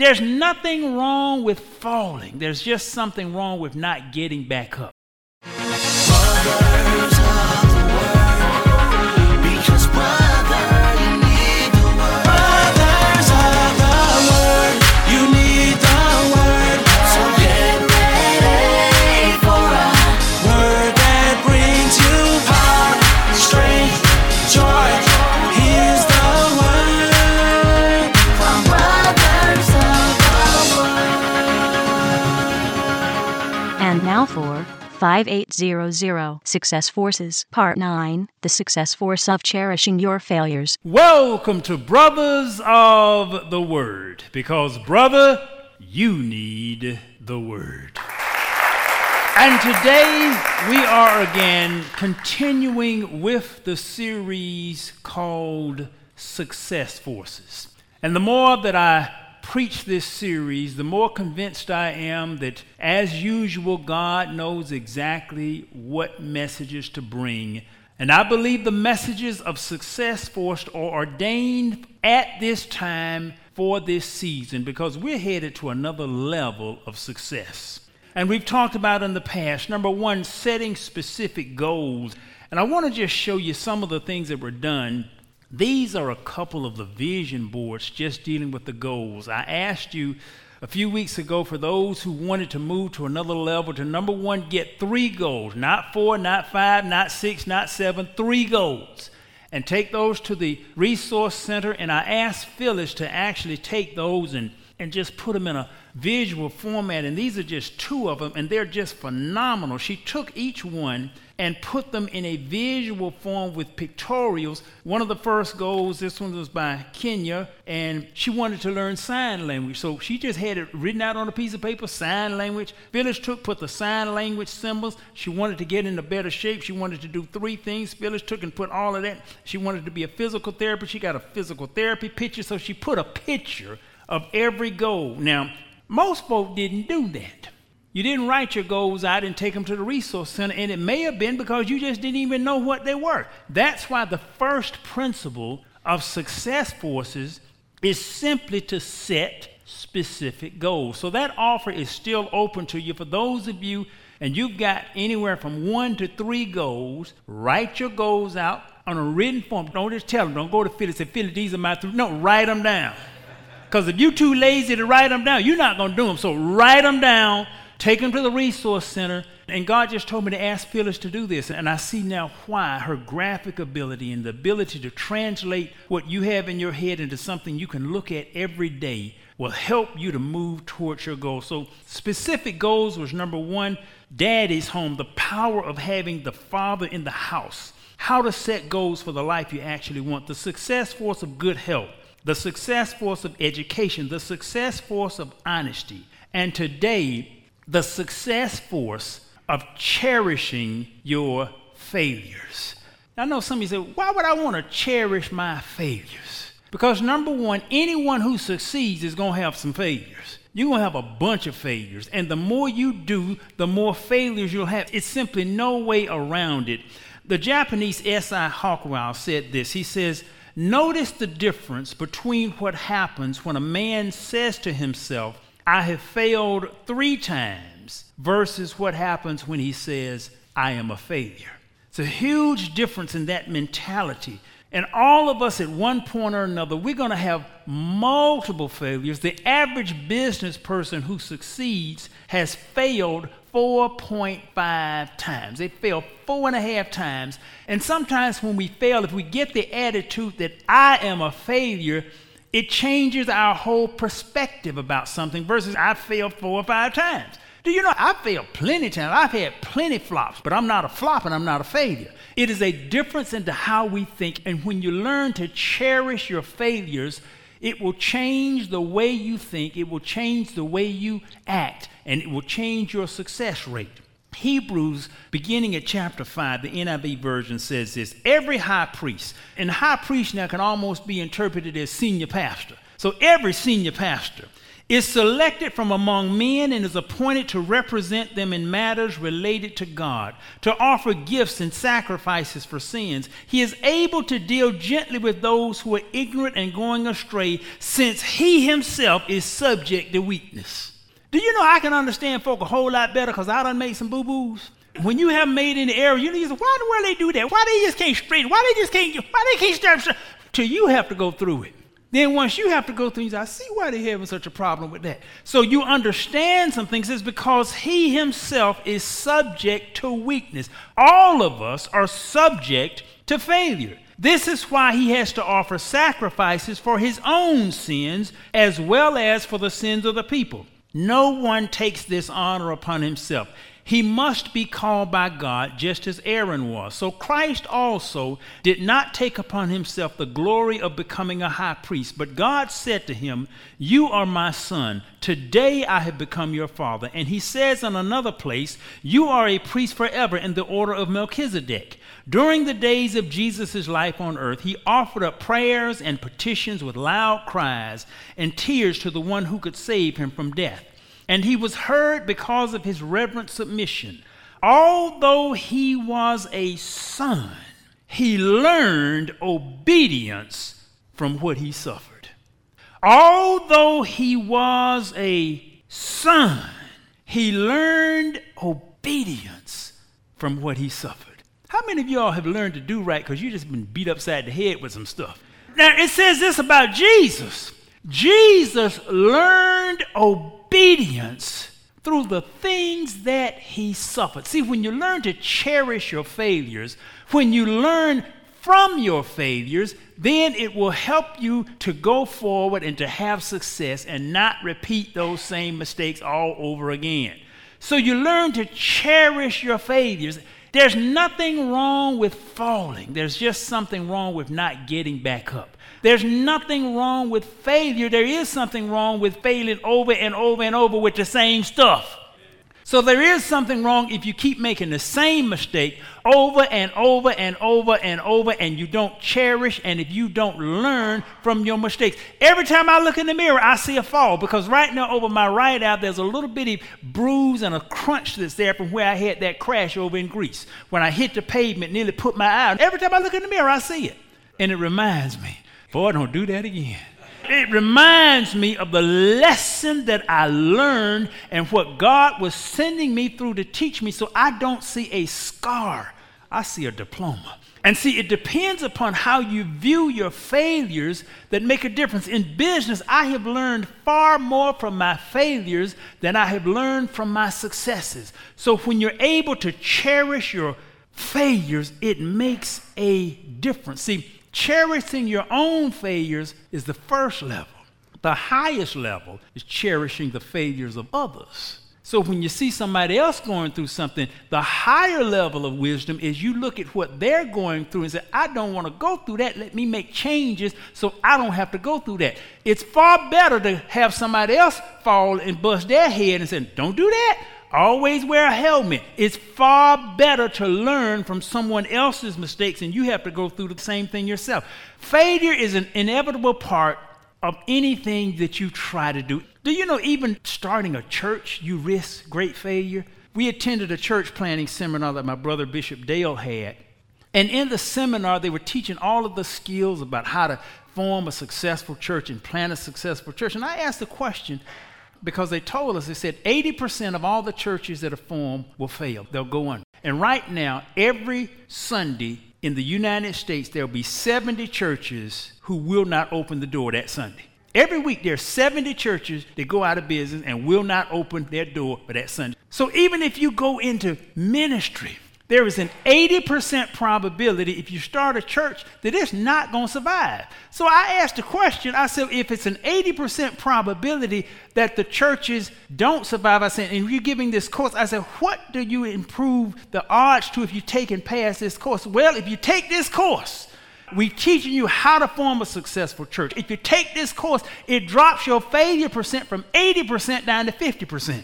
There's nothing wrong with falling, there's just something wrong with not getting back up. 5800 Success Forces, Part 9 The Success Force of Cherishing Your Failures. Welcome to Brothers of the Word, because, brother, you need the Word. And today we are again continuing with the series called Success Forces. And the more that I preach this series, the more convinced I am that, as usual, God knows exactly what messages to bring. And I believe the messages of Success Forces or ordained at this time for this season because we're headed to another level of success. And we've talked about in the past number one, setting specific goals. And I want to just show you some of the things that were done these are a couple of the vision boards just dealing with the goals. I asked you a few weeks ago for those who wanted to move to another level to number one, get three goals, not four, not five, not six, not seven, three goals. And take those to the resource center. And I asked Phyllis to actually take those and, and just put them in a visual format. And these are just two of them, and they're just phenomenal. She took each one and put them in a visual form with pictorials. One of the first goals, this one was by Kenya, and she wanted to learn sign language. So she just had it written out on a piece of paper, sign language. Phyllis took, put the sign language symbols. She wanted to get into better shape. She wanted to do three things. Phyllis took and put all of that. She wanted to be a physical therapist. She got a physical therapy picture, so she put a picture of every goal. Now, most folk didn't do that. You didn't write your goals out and take them to the resource center, and it may have been because you just didn't even know what they were. That's why the first principle of success forces is simply to set specific goals. So that offer is still open to you for those of you, and you've got anywhere from one to three goals. Write your goals out on a written form. Don't just tell them. Don't go to Phyllis and say, Phyllis, these are my three. No, write them down. Because if you're too lazy to write them down, you're not going to do them. So write them down take them to the resource center. And God just told me to ask Phyllis to do this. And I see now why her graphic ability and the ability to translate what you have in your head into something you can look at every day will help you to move towards your goal. So, specific goals was number one, daddy's home, the power of having the father in the house. How to set goals for the life you actually want, the success force of good health, the success force of education, the success force of honesty. And today, the success force of cherishing your failures. I know some of you say, why would I want to cherish my failures? Because number one, anyone who succeeds is going to have some failures. You're going to have a bunch of failures. And the more you do, the more failures you'll have. It's simply no way around it. The Japanese S.I. Hayakawa said this. He says, Notice the difference between what happens when a man says to himself, I have failed three times versus what happens when he says, I am a failure. It's a huge difference in that mentality. And all of us at one point or another, we're going to have multiple failures. The average business person who succeeds has failed 4.5 times. They fail four and a half times. And sometimes when we fail, if we get the attitude that I am a failure, it changes our whole perspective about something versus I failed four or five times. Do you know I failed plenty times? I've had plenty flops, but I'm not a flop and I'm not a failure. It is a difference into how we think, and when you learn to cherish your failures, it will change the way you think, it will change the way you act, and it will change your success rate. Hebrews, beginning at chapter 5, the NIV version says this Every high priest, and high priest now can almost be interpreted as senior pastor. So every senior pastor is selected from among men and is appointed to represent them in matters related to God, to offer gifts and sacrifices for sins. He is able to deal gently with those who are ignorant and going astray, since he himself is subject to weakness. Do you know I can understand folk a whole lot better because I done made some boo boos? When you have made any error, you you say, why the world they do that? Why they just can't straighten? Why they just can't, why they can't start? Till you have to go through it. Then once you have to go through, say, I see why they're having such a problem with that. So you understand some things. It's because he himself is subject to weakness. All of us are subject to failure. This is why he has to offer sacrifices for his own sins as well as for the sins of the people. No one takes this honor upon himself. He must be called by God just as Aaron was. So Christ also did not take upon himself the glory of becoming a high priest, but God said to him, You are my son. Today I have become your father. And he says in another place, You are a priest forever in the order of Melchizedek. During the days of Jesus' life on earth, he offered up prayers and petitions with loud cries and tears to the one who could save him from death and he was heard because of his reverent submission. Although he was a son, he learned obedience from what he suffered. Although he was a son, he learned obedience from what he suffered. How many of y'all have learned to do right because you just been beat upside the head with some stuff? Now, it says this about Jesus Jesus learned obedience through the things that he suffered. See, when you learn to cherish your failures, when you learn from your failures, then it will help you to go forward and to have success and not repeat those same mistakes all over again. So you learn to cherish your failures. There's nothing wrong with falling, there's just something wrong with not getting back up. There's nothing wrong with failure. There is something wrong with failing over and over and over with the same stuff. So there is something wrong if you keep making the same mistake over and over and over and over and you don't cherish and if you don't learn from your mistakes. Every time I look in the mirror, I see a fall because right now over my right eye, there's a little bitty bruise and a crunch that's there from where I had that crash over in Greece. When I hit the pavement, nearly put my eye. Every time I look in the mirror, I see it. And it reminds me Boy, don't do that again. It reminds me of the lesson that I learned and what God was sending me through to teach me so I don't see a scar, I see a diploma. And see, it depends upon how you view your failures that make a difference. In business, I have learned far more from my failures than I have learned from my successes. So when you're able to cherish your failures, it makes a difference. See, Cherishing your own failures is the first level. The highest level is cherishing the failures of others. So when you see somebody else going through something, the higher level of wisdom is you look at what they're going through and say, I don't want to go through that. Let me make changes so I don't have to go through that. It's far better to have somebody else fall and bust their head and say, Don't do that. Always wear a helmet. It's far better to learn from someone else's mistakes and you have to go through the same thing yourself. Failure is an inevitable part of anything that you try to do. Do you know, even starting a church, you risk great failure? We attended a church planning seminar that my brother Bishop Dale had. And in the seminar, they were teaching all of the skills about how to form a successful church and plan a successful church. And I asked the question because they told us, they said 80% of all the churches that are formed will fail. They'll go under. And right now, every Sunday in the United States, there'll be 70 churches who will not open the door that Sunday. Every week, there are 70 churches that go out of business and will not open their door for that Sunday. So even if you go into ministry, there is an 80% probability if you start a church that it's not going to survive. So I asked the question I said, if it's an 80% probability that the churches don't survive, I said, and you're giving this course, I said, what do you improve the odds to if you take and pass this course? Well, if you take this course, we're teaching you how to form a successful church. If you take this course, it drops your failure percent from 80% down to 50%.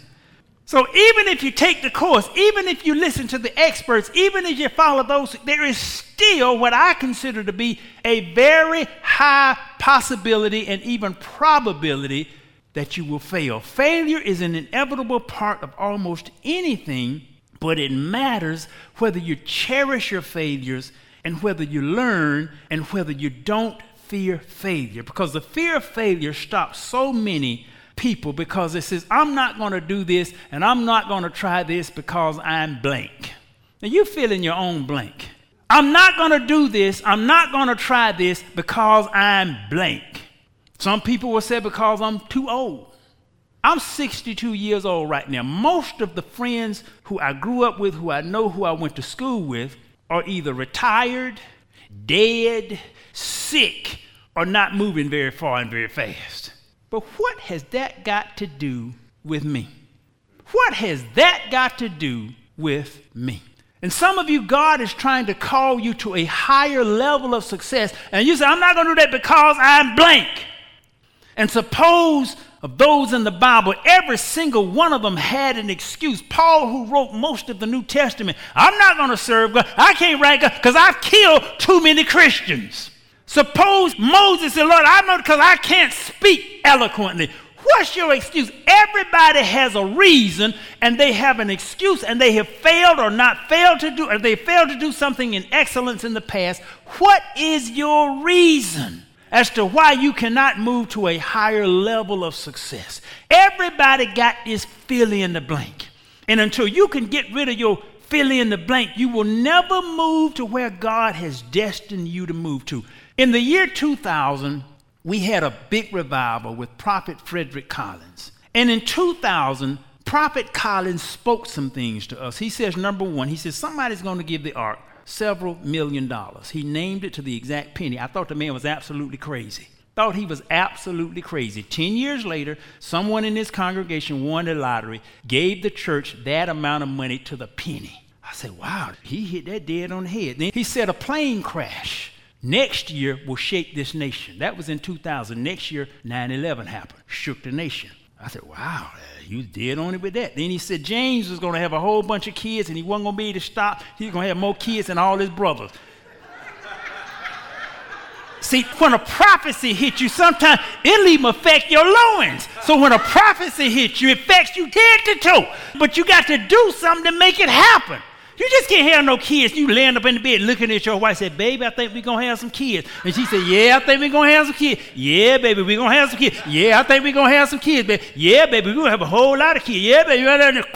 So even if you take the course, even if you listen to the experts, even if you follow those, there is still what I consider to be a very high possibility and even probability that you will fail. Failure is an inevitable part of almost anything, but it matters whether you cherish your failures and whether you learn and whether you don't fear failure. Because the fear of failure stops so many people because it says, I'm not going to do this and I'm not going to try this because I'm blank. Now you fill in your own blank. I'm not going to do this, I'm not going to try this because I'm blank. Some people will say because I'm too old. I'm 62 years old right now. Most of the friends who I grew up with, who I know, who I went to school with, are either retired, dead, sick, or not moving very far and very fast. But what has that got to do with me? What has that got to do with me? And some of you, God is trying to call you to a higher level of success. And you say, I'm not going to do that because I'm blank. And suppose of those in the Bible, every single one of them had an excuse. Paul, who wrote most of the New Testament, I'm not going to serve God. I can't write God because I've killed too many Christians. Suppose Moses said, Lord, I know because I can't speak eloquently. What's your excuse? Everybody has a reason and they have an excuse and they have failed or not failed to do, or they failed to do something in excellence in the past. What is your reason as to why you cannot move to a higher level of success? Everybody got this fill in the blank. And until you can get rid of your fill in the blank, you will never move to where God has destined you to move to. In the year 2000, we had a big revival with Prophet Frederick Collins. And in 2000, Prophet Collins spoke some things to us. He says, number one, he says, somebody's going to give the ark several million dollars. He named it to the exact penny. I thought the man was absolutely crazy. Thought he was absolutely crazy. Ten years later, someone in his congregation won the lottery, gave the church that amount of money to the penny. I said, wow, he hit that dead on the head. Then he said a plane crash next year will shake this nation. That was in 2000. Next year, 9 11 happened, shook the nation. I said, wow, eh, you did on it with that. Then he said James was going to have a whole bunch of kids and he wasn't going to be able to stop. He was going to have more kids than all his brothers. See, when a prophecy hits you, sometimes it'll even affect your loins. So when a prophecy hits you, it affects you head to toe. But you got to do something to make it happen. You just can't have no kids. You laying up in the bed looking at your wife, said, Baby, I think we're to have some kids. And she said, Yeah, I think we're to have some kids. Yeah, baby, we're to have some kids. Yeah, I think we're to have some kids, baby. Yeah, baby, we're to have a whole lot of kids. Yeah, baby.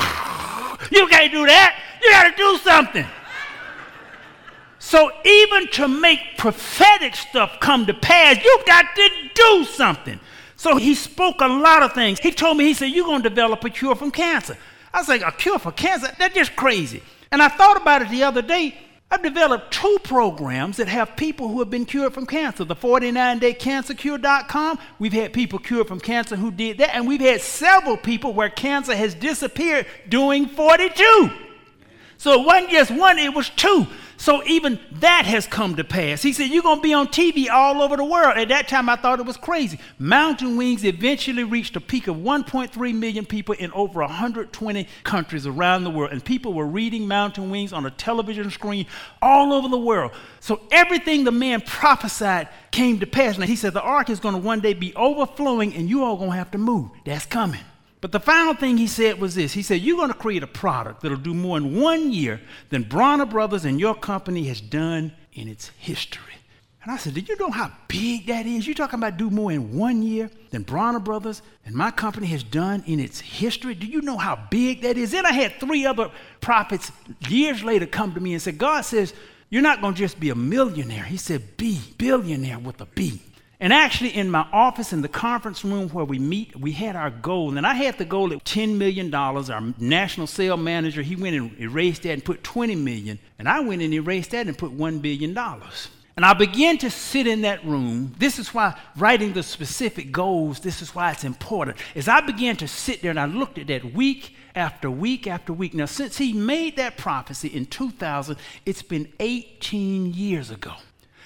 You can't do that. You got to do something. So even to make prophetic stuff come to pass, you've got to do something. So he spoke a lot of things. He told me, he said, You're to develop a cure from cancer. I was like, A cure for cancer? That's just crazy. And I thought about it the other day. I've developed two programs that have people who have been cured from cancer. The 49daycancercure.com, we've had people cured from cancer who did that, and we've had several people where cancer has disappeared doing 42. So it wasn't just one, it was two. So even that has come to pass. He said, You're going to be on TV all over the world. At that time, I thought it was crazy. Mountain Wings eventually reached a peak of 1.3 million people in over 120 countries around the world. And people were reading Mountain Wings on a television screen all over the world. So everything the man prophesied came to pass. Now, he said, The ark is going to one day be overflowing, and you all going to have to move. That's coming. But the final thing he said was this. He said, You're going to create a product that'll do more in one year than Bronner Brothers and your company has done in its history. And I said, Did you know how big that is? You're talking about do more in one year than Bronner Brothers and my company has done in its history? Do you know how big that is? Then I had three other prophets years later come to me and say, God says, You're not going to just be a millionaire. He said, Be billionaire with a B. And actually, in my office, in the conference room where we meet, we had our goal. And I had the goal at $10 million. Our national sale manager, he went and erased that and put 20 million. And I went and erased that and put $1 billion. And I began to sit in that room. This is why writing the specific goals, this is why it's important. As I began to sit there and I looked at that week after week after week. Now, since he made that prophecy in 2000, it's been 18 years ago.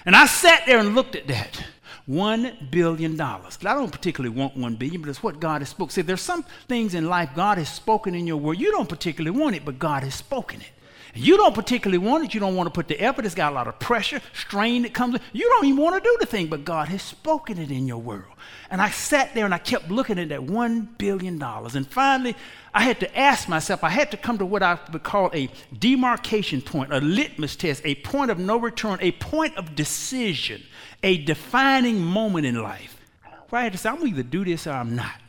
And I sat there and looked at that. $1 billion. I don't particularly want 1 billion, but it's what God has spoken. See, there's some things in life God has spoken in your word. You don't particularly want it, but God has spoken it. You don't particularly want it. You don't want to put the effort. It's got a lot of pressure, strain that comes. You don't even want to do the thing, but God has spoken it in your world. And I sat there and I kept looking at that $1 billion. And finally, I had to ask myself, I had to come to what I would call a demarcation point, a litmus test, a point of no return, a point of decision, a defining moment in life. Where I had to say, I'm going to either do this or I'm not.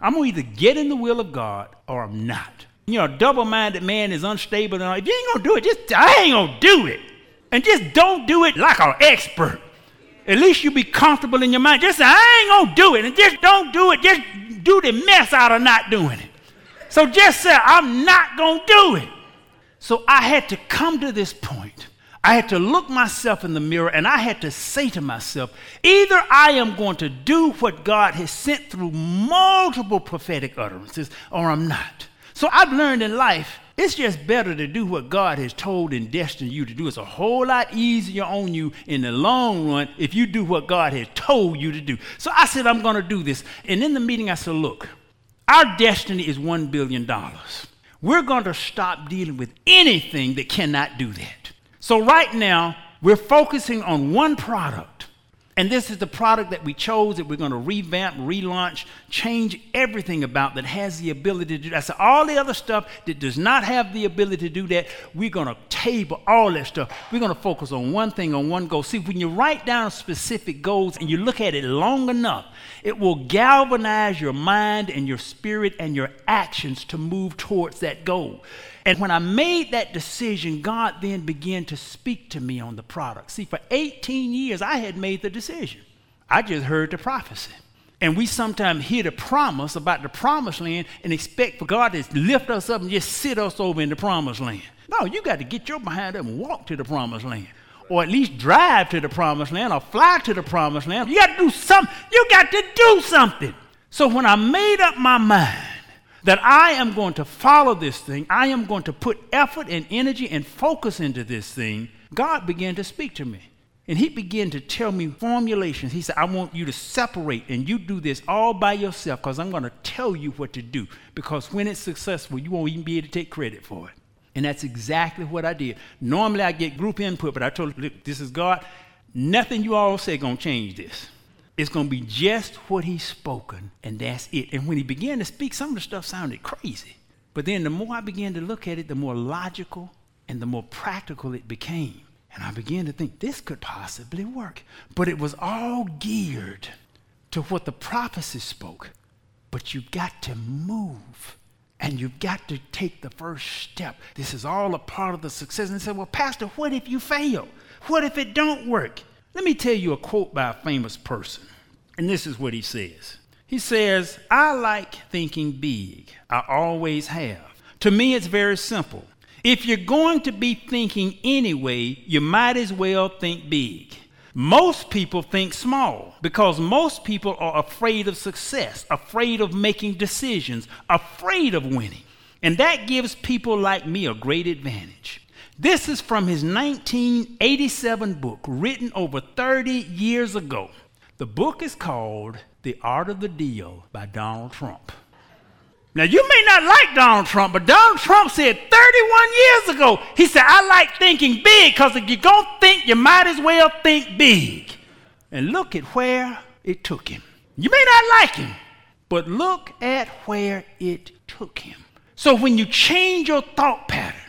I'm going to either get in the will of God or I'm not. You know, a double minded man is unstable. And. If you ain't going to do it, just, I ain't going to do it. And just don't do it like an expert. At least you be comfortable in your mind. Just say, I ain't going to do it. And just don't do it. Just do the mess out of not doing it. So just say, I'm not going to do it. So I had to come to this point. I had to look myself in the mirror and I had to say to myself, either I am going to do what God has sent through multiple prophetic utterances or I'm not. So I've learned in life, it's just better to do what God has told and destined you to do. It's a whole lot easier on you in the long run if you do what God has told you to do. So I said, I'm going to do this. And in the meeting, I said, look, our destiny is $1 billion. We're going to stop dealing with anything that cannot do that. So right now, we're focusing on one product and this is the product that we chose that we're going to revamp, relaunch, change everything about that has the ability to do that. So all the other stuff that does not have the ability to do that, we're going to table all that stuff. We're going to focus on one thing, on one goal. See, when you write down specific goals and you look at it long enough, it will galvanize your mind and your spirit and your actions to move towards that goal. And when I made that decision, God then began to speak to me on the product. See, for 18 years, I had made the decision. I just heard the prophecy. And we sometimes hear the promise about the promised land and expect for God to lift us up and just sit us over in the promised land. No, you got to get your behind up and walk to the promised land. Or at least drive to the promised land or fly to the promised land. You got to do something. You got to do something. So when I made up my mind, that I am going to follow this thing, I am going to put effort and energy and focus into this thing, God began to speak to me. And he began to tell me formulations. He said, I want you to separate and you do this all by yourself because I'm going to tell you what to do. Because when it's successful, you won't even be able to take credit for it. And that's exactly what I did. Normally I get group input, but I told you, this is God. Nothing you all say going to change this. It's going to be just what he's spoken, and that's it. And when he began to speak, some of the stuff sounded crazy. But then the more I began to look at it, the more logical and the more practical it became. And I began to think this could possibly work. But it was all geared to what the prophecy spoke. But you've got to move. And you've got to take the first step. This is all a part of the success. And said, Well, Pastor, what if you fail? What if it don't work? Let me tell you a quote by a famous person, and this is what he says. He says, I like thinking big. I always have. To me, it's very simple. If you're going to be thinking anyway, you might as well think big. Most people think small because most people are afraid of success, afraid of making decisions, afraid of winning. And that gives people like me a great advantage. This is from his 1987 book, written over 30 years ago. The book is called The Art of the Deal by Donald Trump. Now, you may not like Donald Trump, but Donald Trump said 31 years ago, he said, I like thinking big because if you're going to think, you might as well think big. And look at where it took him. You may not like him, but look at where it took him. So when you change your thought pattern,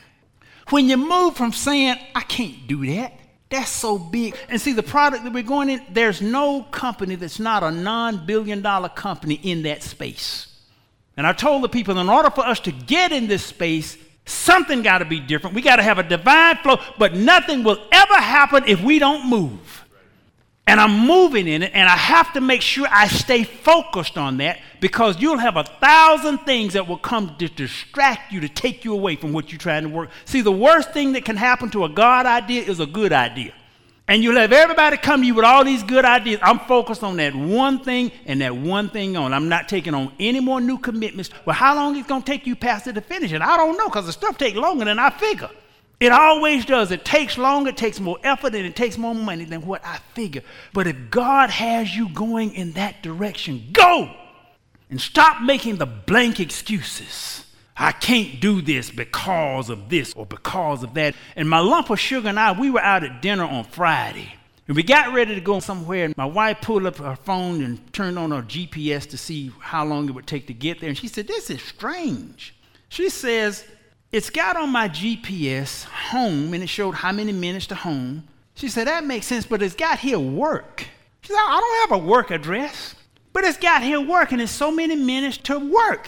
when you move from saying, I can't do that, that's so big. And see, the product that we're going in, there's no company that's not a non billion dollar company in that space. And I told the people, in order for us to get in this space, something got to be different. We got to have a divine flow, but nothing will ever happen if we don't move and I'm moving in it, and I have to make sure I stay focused on that because you'll have a thousand things that will come to distract you to take you away from what you're trying to work. See, the worst thing that can happen to a God idea is a good idea. And you'll have everybody come to you with all these good ideas. I'm focused on that one thing and that one thing on. I'm not taking on any more new commitments. Well, how long is it going to take you past it to finish it? I don't know because the stuff takes longer than I figure. It always does. It takes longer, it takes more effort, and it takes more money than what I figure. But if God has you going in that direction, go! And stop making the blank excuses. I can't do this because of this or because of that. And my lump of sugar and I, we were out at dinner on Friday. And we got ready to go somewhere, and my wife pulled up her phone and turned on her GPS to see how long it would take to get there. And she said, This is strange. She says, It's got on my GPS home, and it showed how many minutes to home. She said, That makes sense, but it's got here work. She said, I don't have a work address, but it's got here work, and it's so many minutes to work.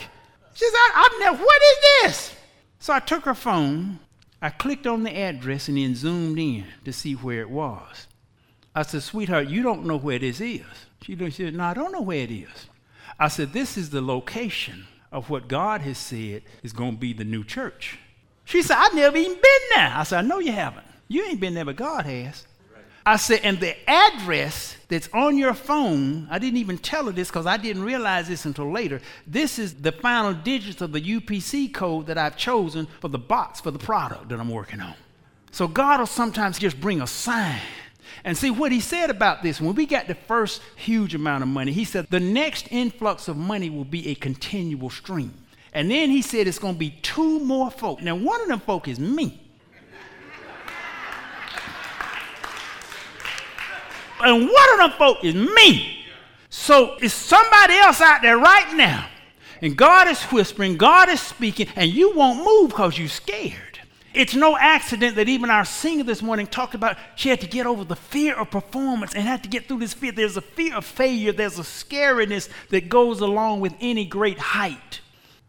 She said, I've never, what is this? So I took her phone, I clicked on the address, and then zoomed in to see where it was. I said, sweetheart, you don't know where this is. She said, no, I don't know where it is. I said, this is the location of what God has said is going to be the new church. She said, I've never even been there. I said, I know you haven't. You ain't been there, but God has. I said, and the address that's on your phone, I didn't even tell her this because I didn't realize this until later. This is the final digits of the UPC code that I've chosen for the box for the product that I'm working on. So God will sometimes just bring a sign. And see what he said about this when we got the first huge amount of money, he said the next influx of money will be a continual stream. And then he said it's going to be two more folk. Now, one of them folk is me. and one of them folk is me. So it's somebody else out there right now. And God is whispering, God is speaking, and you won't move because you're scared. It's no accident that even our singer this morning talked about she had to get over the fear of performance and had to get through this fear. There's a fear of failure, there's a scariness that goes along with any great height.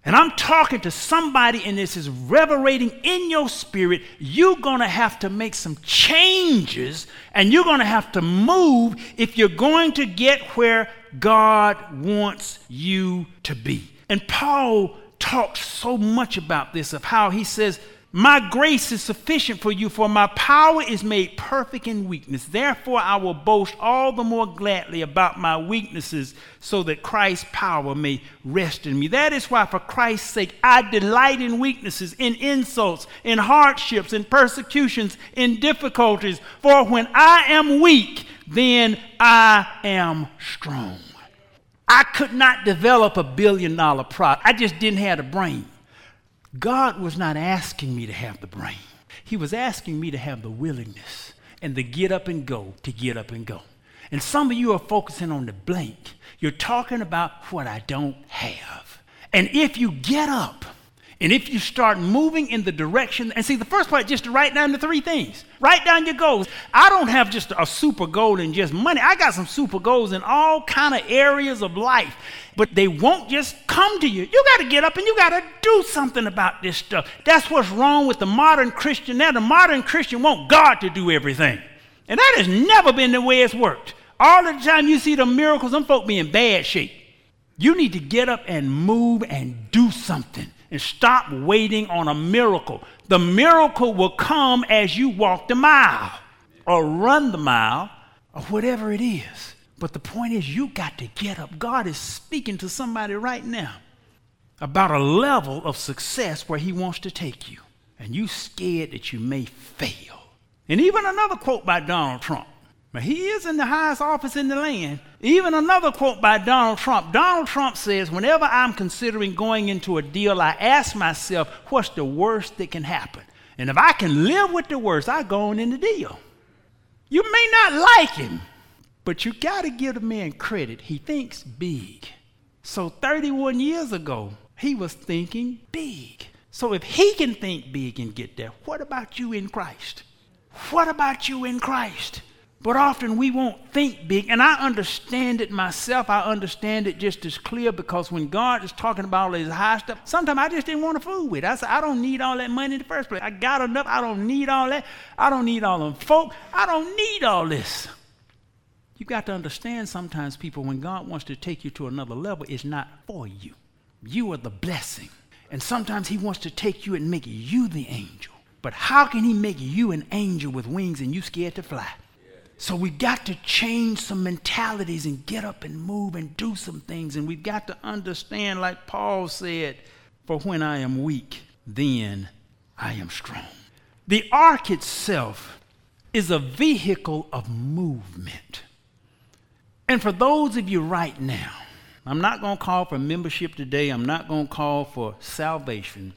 And I'm talking to somebody, and this is reverberating in your spirit. You're going to have to make some changes, and you're going to have to move if you're going to get where God wants you to be. And Paul talks so much about this of how he says, my grace is sufficient for you, for my power is made perfect in weakness. Therefore, I will boast all the more gladly about my weaknesses, so that Christ's power may rest in me. That is why, for Christ's sake, I delight in weaknesses, in insults, in hardships, in persecutions, in difficulties. For when I am weak, then I am strong. I could not develop a billion dollar product, I just didn't have the brain. God was not asking me to have the brain, He was asking me to have the willingness and the get up and go to get up and go. And some of you are focusing on the blank. You're talking about what I don't have. And if you get up, and if you start moving in the direction, and see, the first part, just to write down the three things. Write down your goals. I don't have just a super goal in just money. I got some super goals in all kind of areas of life, but they won't just come to you. You got to get up and you got to do something about this stuff. That's what's wrong with the modern Christian now. The modern Christian want God to do everything, and that has never been the way it's worked. All the time you see the miracles, them folk be in bad shape. You need to get up and move and do something and stop waiting on a miracle. The miracle will come as you walk the mile or run the mile or whatever it is. But the point is, you got to get up. God is speaking to somebody right now about a level of success where He wants to take you. And you scared that you may fail. And even another quote by Donald Trump but he is in the highest office in the land. Even another quote by Donald Trump. Donald Trump says, Whenever I'm considering going into a deal, I ask myself, what's the worst that can happen? And if I can live with the worst, I go on in the deal. You may not like him, but you got to give the man credit. He thinks big. So 31 years ago, he was thinking big. So if he can think big and get there, what about you in Christ? What about you in Christ? But often we won't think big, and I understand it myself. I understand it just as clear because when God is talking about all this high stuff, sometimes I just didn't want to fool with it. I said, I don't need all that money in the first place. I got enough. I don't need all that. I don't need all them folk. I don't need all this. You got to understand sometimes, people, when God wants to take you to another level, it's not for you. You are the blessing. And sometimes He wants to take you and make you the angel. But how can He make you an angel with wings and you scared to fly? So we've got to change some mentalities and get up and move and do some things. And we've got to understand, like Paul said, for when I am weak, then I am strong. The ark itself is a vehicle of movement. And for those of you right now, I'm not going to call for membership today. I'm not going to call for salvation.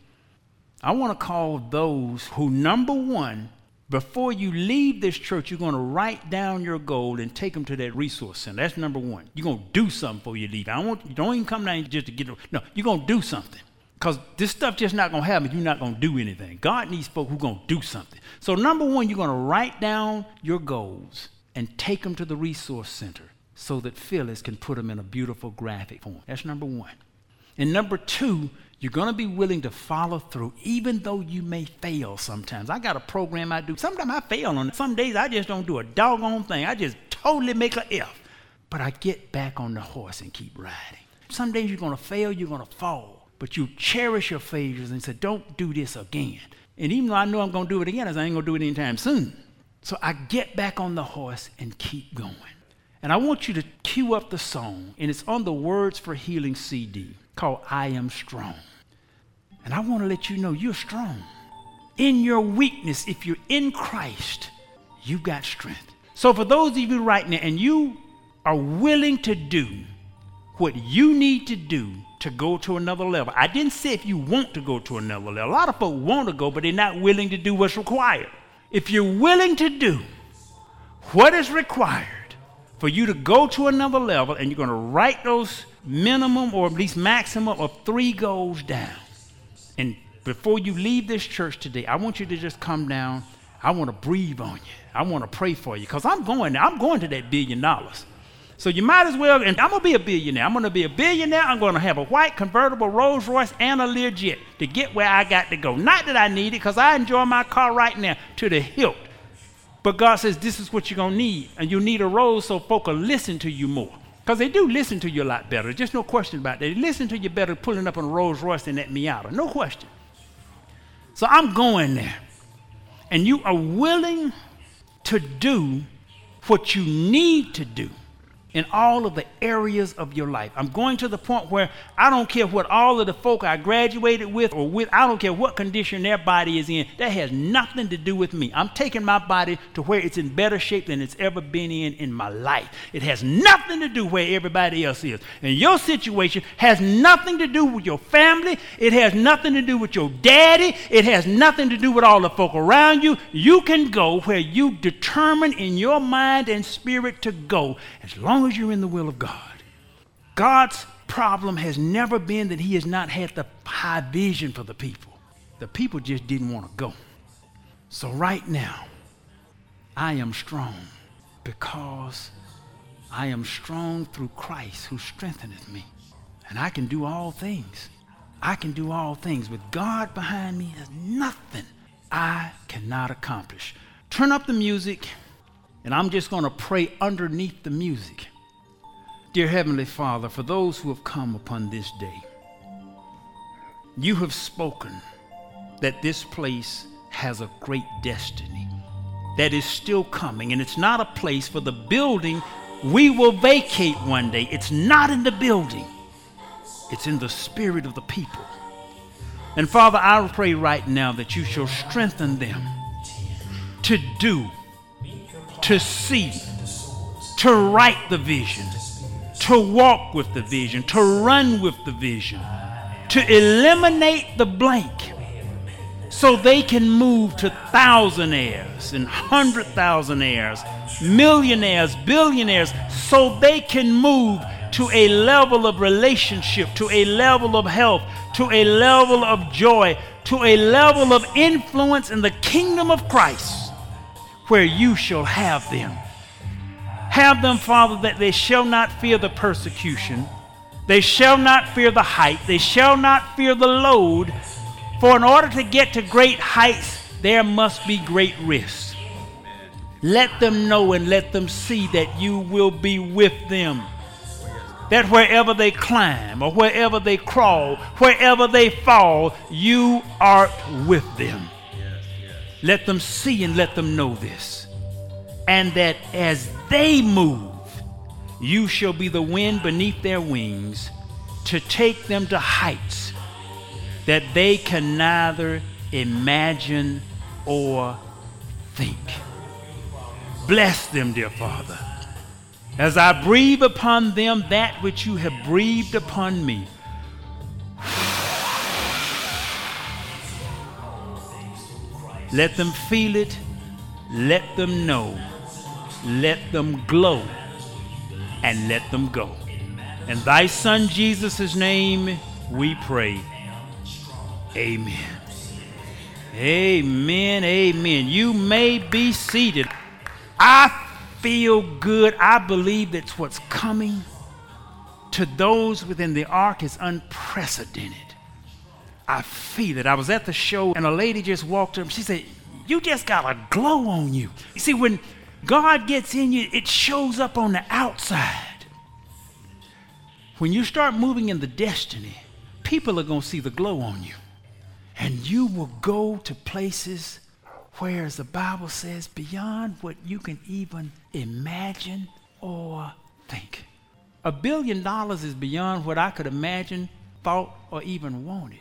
I want to call those who, number one, before you leave this church, you're going to write down your goal and take them to that resource center. That's number one. You're going to do something before you leave. I don't want you don't even come down just to get. No, you're going to do something because this stuff just not going to happen. You're not going to do anything. God needs folk who going to do something. So number one, you're going to write down your goals and take them to the resource center so that Phyllis can put them in a beautiful graphic form. That's number one. And number two, you're going to be willing to follow through, even though you may fail sometimes. I got a program I do. Sometimes I fail on it. Some days I just don't do a doggone thing. I just totally make a F. But I get back on the horse and keep riding. Some days you're going to fail, you're going to fall. But you cherish your failures and say, don't do this again. And even though I know I'm going to do it again, I ain't going to do it anytime soon. So I get back on the horse and keep going. And I want you to cue up the song, and it's on the Words for Healing CD called I Am Strong. And I want to let you know you're strong. In your weakness, if you're in Christ, you've got strength. So for those of you right now, and you are willing to do what you need to do to go to another level. I didn't say if you want to go to another level. A lot of folks want to go, but they're not willing to do what's required. If you're willing to do what is required for you to go to another level, and you're going to write those minimum or at least maximum of three goals down. And before you leave this church today, I want you to just come down. I want to breathe on you. I want to pray for you because I'm going. I'm going to that billion dollars. So you might as well, and I'm gonna be a billionaire. I'm gonna be a billionaire. I'm gonna have a white convertible Rolls Royce and a Learjet to get where I got to go. Not that I need it, because I enjoy my car right now to the hilt. But God says this is what you're gonna need, and you need a Rolls so folk will listen to you more. Because they do listen to you a lot better. Just no question about that. They listen to you better pulling up on a Rolls Royce than that Miata. No question. So I'm going there. And you are willing to do what you need to do in all of the areas of your life. I'm going to the point where I don't care what all of the folk I graduated with or with, I don't care what condition their body is in. That has nothing to do with me. I'm taking my body to where it's in better shape than it's ever been in in my life. It has nothing to do where everybody else is. And your situation has nothing to do with your family. It has nothing to do with your daddy. It has nothing to do with all the folk around you. You can go where you determine in your mind and spirit to go as long long as you're in the will of God. God's problem has never been that He has not had the high vision for the people. The people just didn't want to go. So, right now, I am strong because I am strong through Christ who strengtheneth me. And I can do all things. I can do all things. With God behind me, there's nothing I cannot accomplish. Turn up the music, and I'm just going to pray underneath the music. Dear Heavenly Father, for those who have come upon this day, you have spoken that this place has a great destiny that is still coming, and it's not a place for the building we will vacate one day. It's not in the building, it's in the spirit of the people. And Father, I pray right now that you shall strengthen them to do, to see, to write the vision to walk with the vision, to run with the vision, to eliminate the blank so they can move to thousandaires and hundred thousandaires, millionaires, billionaires, so they can move to a level of relationship, to a level of health, to a level of joy, to a level of influence in the kingdom of Christ where you shall have them. Have them, Father, that they shall not fear the persecution. They shall not fear the height. They shall not fear the load. For in order to get to great heights, there must be great risks. Let them know and let them see that you will be with them. That wherever they climb or wherever they crawl, wherever they fall, you are with them. Let them see and let them know this and that as they move, you shall be the wind beneath their wings to take them to heights that they can neither imagine or think. Bless them, dear Father. as I breathe upon them that which you have breathed upon me. Let them feel it. Let them know. Let them glow. And let them go. In thy Son Jesus' name we pray. Amen. Amen. Amen. You may be seated. I feel good. I believe that's what's coming to those within the ark is unprecedented. I feel it. I was at the show and a lady just walked up. She said, You just got a glow on you. You see, when God gets in you, it shows up on the outside. When you start moving in the destiny, people are going to see the glow on you. And you will go to places where, as the Bible says, beyond what you can even imagine or think. A billion dollars is beyond what I could imagine, thought, or even wanted.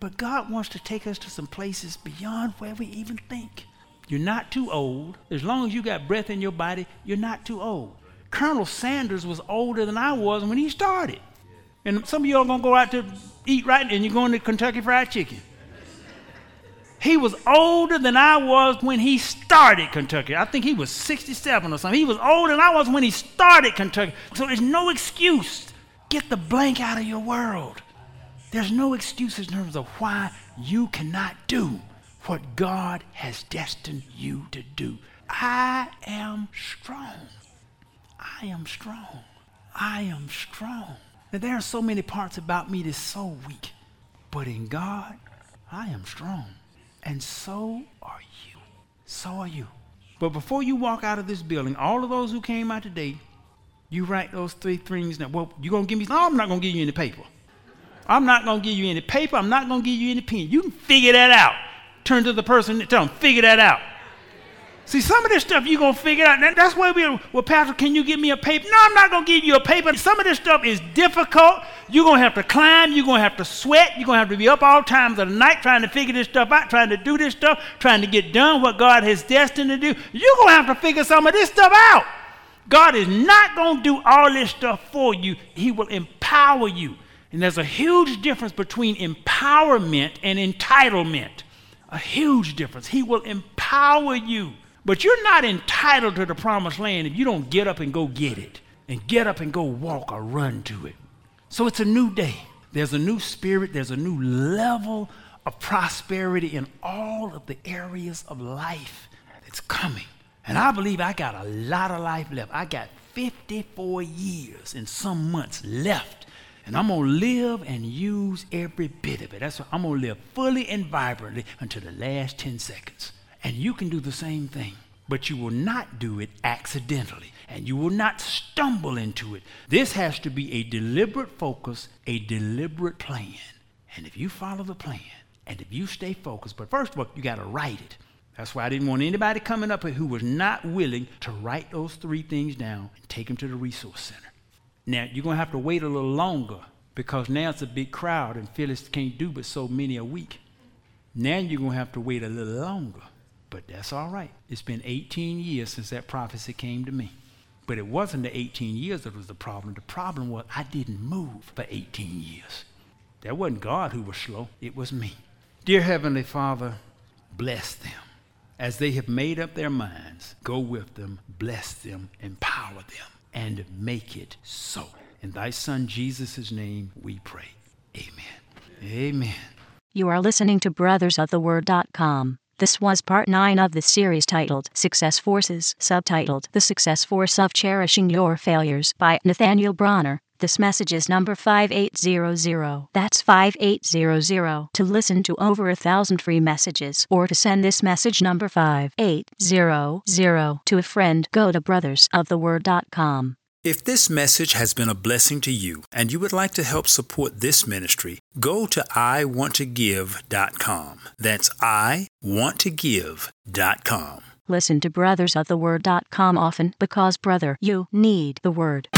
But God wants to take us to some places beyond where we even think. You're not too old. As long as you got breath in your body, you're not too old. Colonel Sanders was older than I was when he started. And some of y'all gonna go out to eat right and you're going to Kentucky Fried Chicken. He was older than I was when he started Kentucky. I think he was 67 or something. He was older than I was when he started Kentucky. So there's no excuse. Get the blank out of your world. There's no excuse in terms of why you cannot do what God has destined you to do. I am strong. I am strong. I am strong. Now, there are so many parts about me that's so weak, but in God, I am strong. And so are you. So are you. But before you walk out of this building, all of those who came out today, you write those three things down. Well, you're gonna give me? No, I'm not gonna give you any paper. I'm not gonna give you any paper. I'm not gonna give you any pen. You can figure that out. Turn to the person and tell them, figure that out. See, some of this stuff you're going to figure out. That's why we're, well, Pastor, can you give me a paper? No, I'm not going to give you a paper. Some of this stuff is difficult. You're going to have to climb. You're going to have to sweat. You're going to have to be up all times of the night trying to figure this stuff out, trying to do this stuff, trying to get done what God has destined to do. You're going to have to figure some of this stuff out. God is not going to do all this stuff for you. He will empower you. And there's a huge difference between empowerment and entitlement. A huge difference. He will empower you. But you're not entitled to the promised land if you don't get up and go get it and get up and go walk or run to it. So it's a new day. There's a new spirit, there's a new level of prosperity in all of the areas of life that's coming. And I believe I got a lot of life left. I got 54 years and some months left. And I'm going to live and use every bit of it. That's what I'm going to live fully and vibrantly until the last 10 seconds. And you can do the same thing, but you will not do it accidentally and you will not stumble into it. This has to be a deliberate focus, a deliberate plan. And if you follow the plan and if you stay focused, but first of all, you got to write it. That's why I didn't want anybody coming up here who was not willing to write those three things down and take them to the resource center. Now, you're going to have to wait a little longer because now it's a big crowd and Phyllis can't do but so many a week. Now you're going to have to wait a little longer but that's all right. It's been 18 years since that prophecy came to me. But it wasn't the 18 years that was the problem. The problem was I didn't move for 18 years. That wasn't God who was slow, it was me. Dear Heavenly Father, bless them. As they have made up their minds, go with them, bless them, empower them, and make it so. In thy Son Jesus' name we pray. Amen. Amen. You are listening to brothersoftheword.com. This was part 9 of the series titled Success Forces, subtitled The Success Force of Cherishing Your Failures by Nathaniel Bronner. This message is number 5800. That's 5800. To listen to over a thousand free messages or to send this message number 5800 to a friend, go to brothersoftheword.com. If this message has been a blessing to you and you would like to help support this ministry, go to iwanttogive.com. That's iwanttogive.com. Listen to brothersoftheword.com often because, brother, you need the word.